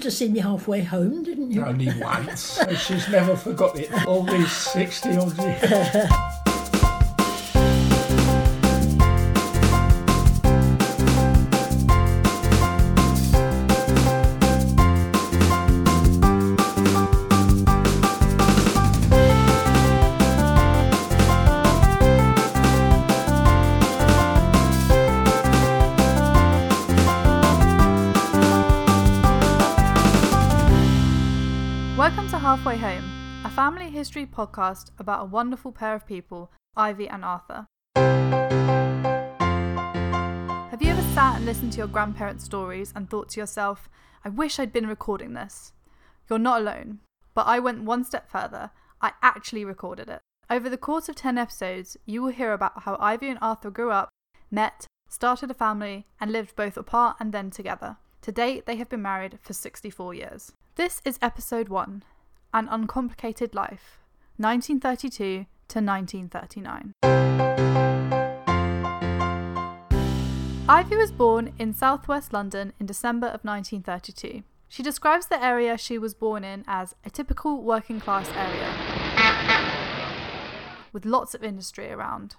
lived to see me halfway home, didn't you? Only once. She's never forgot it all these 60 odd years. Halfway Home, a family history podcast about a wonderful pair of people, Ivy and Arthur. Have you ever sat and listened to your grandparents' stories and thought to yourself, I wish I'd been recording this? You're not alone, but I went one step further. I actually recorded it. Over the course of 10 episodes, you will hear about how Ivy and Arthur grew up, met, started a family, and lived both apart and then together. To date, they have been married for 64 years. This is episode 1 An Uncomplicated Life, 1932 to 1939. Ivy was born in southwest London in December of 1932. She describes the area she was born in as a typical working class area with lots of industry around.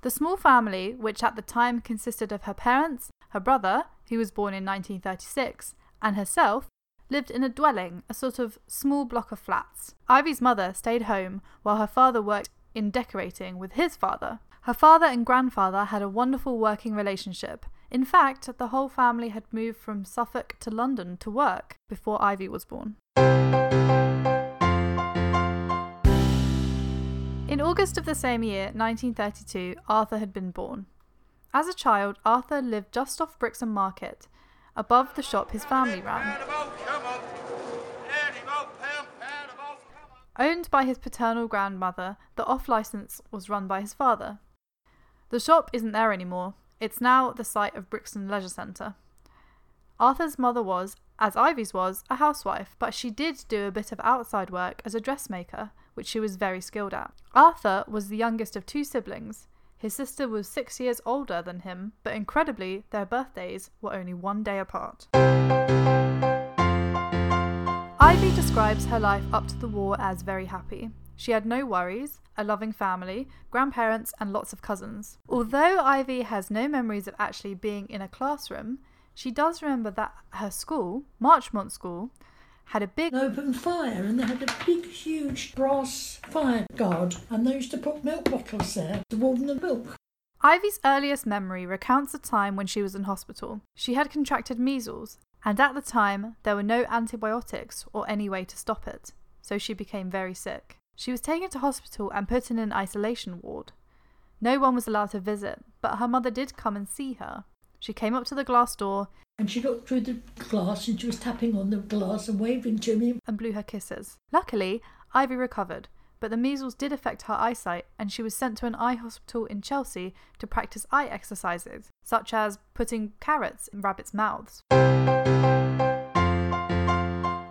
The small family, which at the time consisted of her parents, her brother, who was born in 1936, and herself, lived in a dwelling, a sort of small block of flats. Ivy's mother stayed home while her father worked in decorating with his father. Her father and grandfather had a wonderful working relationship. In fact, the whole family had moved from Suffolk to London to work before Ivy was born. In August of the same year, 1932, Arthur had been born. As a child, Arthur lived just off Brixton Market, above the shop his family ran. Owned by his paternal grandmother, the off licence was run by his father. The shop isn't there anymore, it's now the site of Brixton Leisure Centre. Arthur's mother was, as Ivy's was, a housewife, but she did do a bit of outside work as a dressmaker, which she was very skilled at. Arthur was the youngest of two siblings. His sister was six years older than him, but incredibly, their birthdays were only one day apart. Ivy describes her life up to the war as very happy. She had no worries, a loving family, grandparents, and lots of cousins. Although Ivy has no memories of actually being in a classroom, she does remember that her school, Marchmont School, had a big open fire, and they had a big, huge brass fire guard, and they used to put milk bottles there to warm the milk. Ivy's earliest memory recounts a time when she was in hospital. She had contracted measles, and at the time there were no antibiotics or any way to stop it, so she became very sick. She was taken to hospital and put in an isolation ward. No one was allowed to visit, but her mother did come and see her. She came up to the glass door And she looked through the glass, and she was tapping on the glass and waving to me. and blew her kisses. Luckily, Ivy recovered, but the measles did affect her eyesight, and she was sent to an eye hospital in Chelsea to practice eye exercises, such as putting carrots in rabbits' mouths.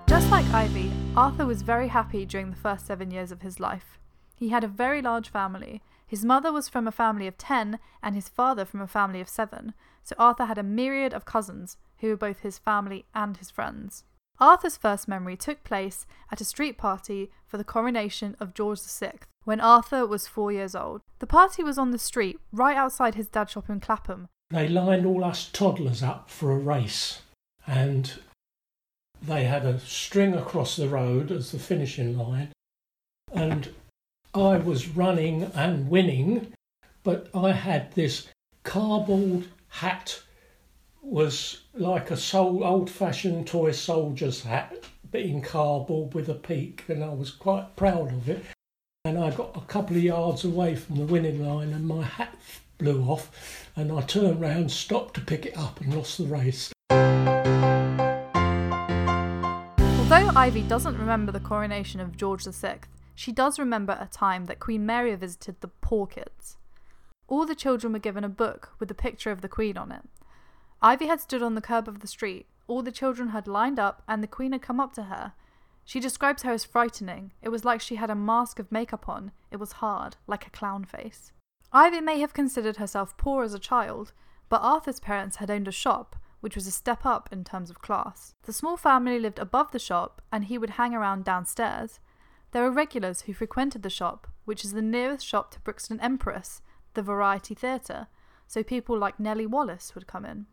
Just like Ivy, Arthur was very happy during the first seven years of his life. He had a very large family. His mother was from a family of ten, and his father from a family of seven, so Arthur had a myriad of cousins who were both his family and his friends. Arthur's first memory took place at a street party for the coronation of George VI when Arthur was four years old. The party was on the street right outside his dad's shop in Clapham. They lined all us toddlers up for a race, and they had a string across the road as the finishing line, and I was running and winning, but I had this cardboard hat was like a sol- old-fashioned toy soldier's hat, but in cardboard with a peak, and I was quite proud of it. And I got a couple of yards away from the winning line, and my hat blew off, and I turned round, stopped to pick it up, and lost the race. Although Ivy doesn't remember the coronation of George VI, she does remember a time that Queen Mary visited the poor kids. All the children were given a book with a picture of the Queen on it. Ivy had stood on the curb of the street, all the children had lined up, and the Queen had come up to her. She describes her as frightening. It was like she had a mask of makeup on. It was hard, like a clown face. Ivy may have considered herself poor as a child, but Arthur's parents had owned a shop, which was a step up in terms of class. The small family lived above the shop, and he would hang around downstairs. There were regulars who frequented the shop, which is the nearest shop to Brixton Empress, the Variety Theatre, so people like Nellie Wallace would come in.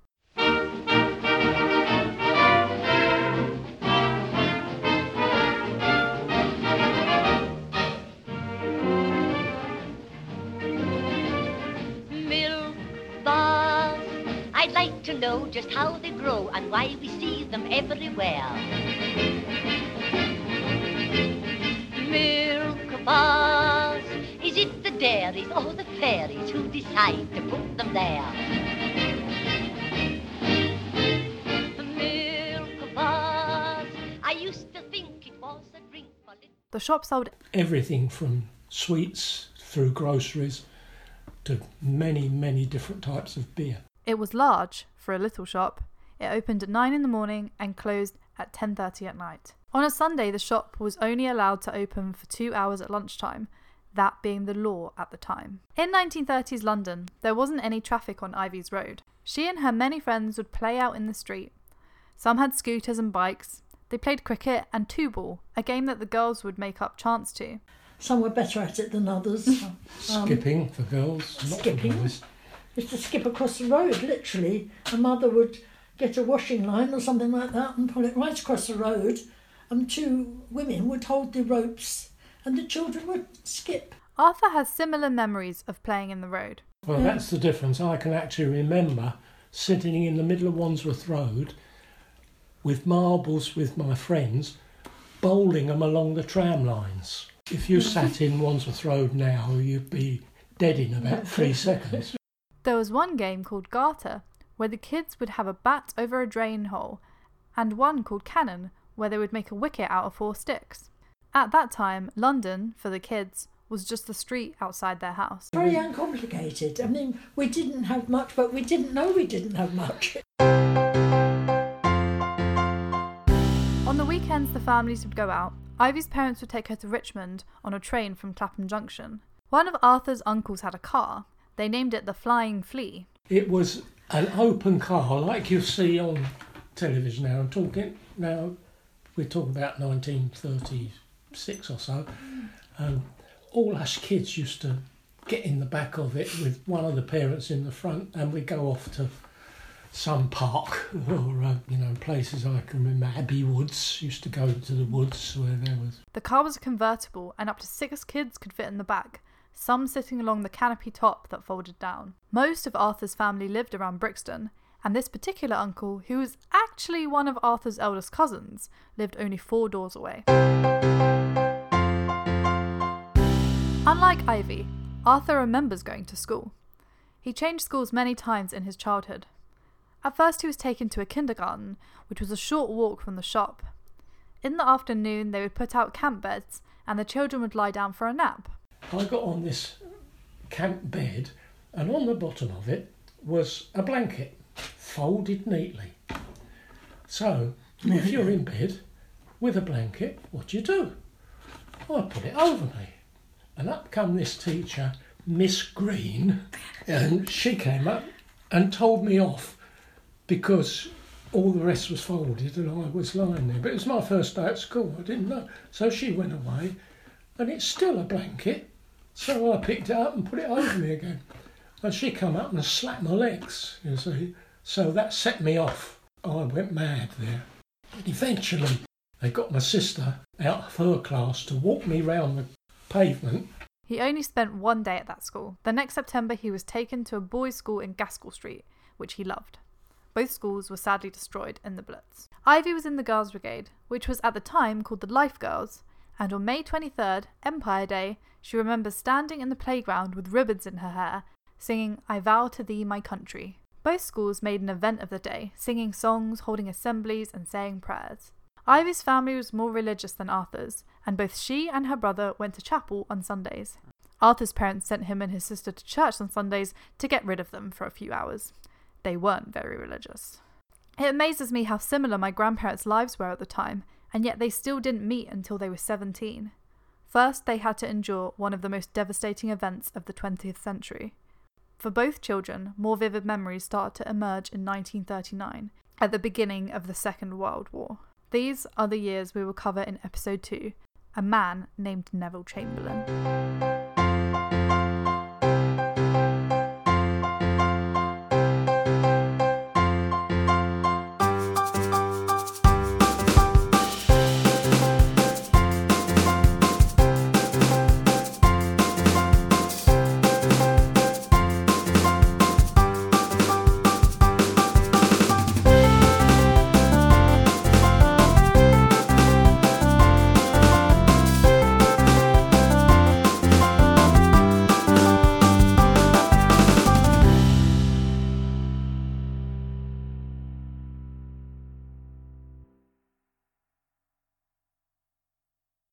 To know just how they grow and why we see them everywhere. Milk bars. Is it the dairies or the fairies who decide to put them there? Used to think it was a drink for little. The shop sold Everything from sweets through groceries to many, many different types of beer. It was large for a little shop. It opened at 9 in the morning and closed at 10:30 at night. On a Sunday, the shop was only allowed to open for 2 hours at lunchtime, that being the law at the time. In 1930s London, there wasn't any traffic on Ivy's Road. She and her many friends would play out in the street. Some had scooters and bikes. They played cricket and two ball, a game that the girls would make up chance to. Some were better at it than others. Um, Skipping for girls, not skipping. for boys. used to skip across the road, literally. A mother would get a washing line or something like that and pull it right across the road, and two women would hold the ropes, and the children would skip. Arthur has similar memories of playing in the road. Well, that's the difference. I can actually remember sitting in the middle of Wandsworth Road with marbles with my friends, bowling them along the tram lines. If you sat in Wandsworth Road now, you'd be dead in about three seconds. There was one game called Garter, where the kids would have a bat over a drain hole, and one called Cannon, where they would make a wicket out of four sticks. At that time, London, for the kids, was just the street outside their house. Very uncomplicated. I mean, we didn't have much, but we didn't know we didn't have much. weekends, the families would go out. Ivy's parents would take her to Richmond on a train from Clapham Junction. One of Arthur's uncles had a car. They named it the Flying Flea. It was an open car like you see on television now. I'm talking now, we're talking about 1936 or so. Um, all us kids used to get in the back of it with one of the parents in the front, and we go off to some park or uh, you know places I can remember. Abbey Woods used to go to the woods where there was The car was a convertible, and up to six kids could fit in the back, some sitting along the canopy top that folded down. Most of Arthur's family lived around Brixton, and this particular uncle, who was actually one of Arthur's eldest cousins, lived only four doors away. Unlike Ivy, Arthur remembers going to school. He changed schools many times in his childhood. At first, he was taken to a kindergarten, which was a short walk from the shop. In the afternoon, they would put out camp beds, and the children would lie down for a nap. I got on this camp bed, and on the bottom of it was a blanket folded neatly. So, if you're in bed with a blanket, what do you do? I put it over me. And up come this teacher, Miss Green, and she came up and told me off because all the rest was folded and I was lying there. But it was my first day at school, I didn't know. So she went away, and it's still a blanket. So I picked it up and put it over me again. And she come up and slapped my legs, you see. So that set me off. I went mad there. Eventually they got my sister out of her class to walk me round the pavement. He only spent one day at that school. The next September, he was taken to a boys' school in Gaskell Street, which he loved. Both schools were sadly destroyed in the Blitz. Ivy was in the Girls' Brigade, which was at the time called the Life Girls, and on May 23rd, Empire Day, she remembers standing in the playground with ribbons in her hair, singing I Vow to Thee, My Country. Both schools made an event of the day, singing songs, holding assemblies, and saying prayers. Ivy's family was more religious than Arthur's, and both she and her brother went to chapel on Sundays. Arthur's parents sent him and his sister to church on Sundays to get rid of them for a few hours. They weren't very religious. It amazes me how similar my grandparents' lives were at the time, and yet they still didn't meet until they were 17. First, they had to endure one of the most devastating events of the 20th century. For both children, more vivid memories start to emerge in 1939, at the beginning of the Second World War. These are the years we will cover in episode 2 A Man Named Neville Chamberlain.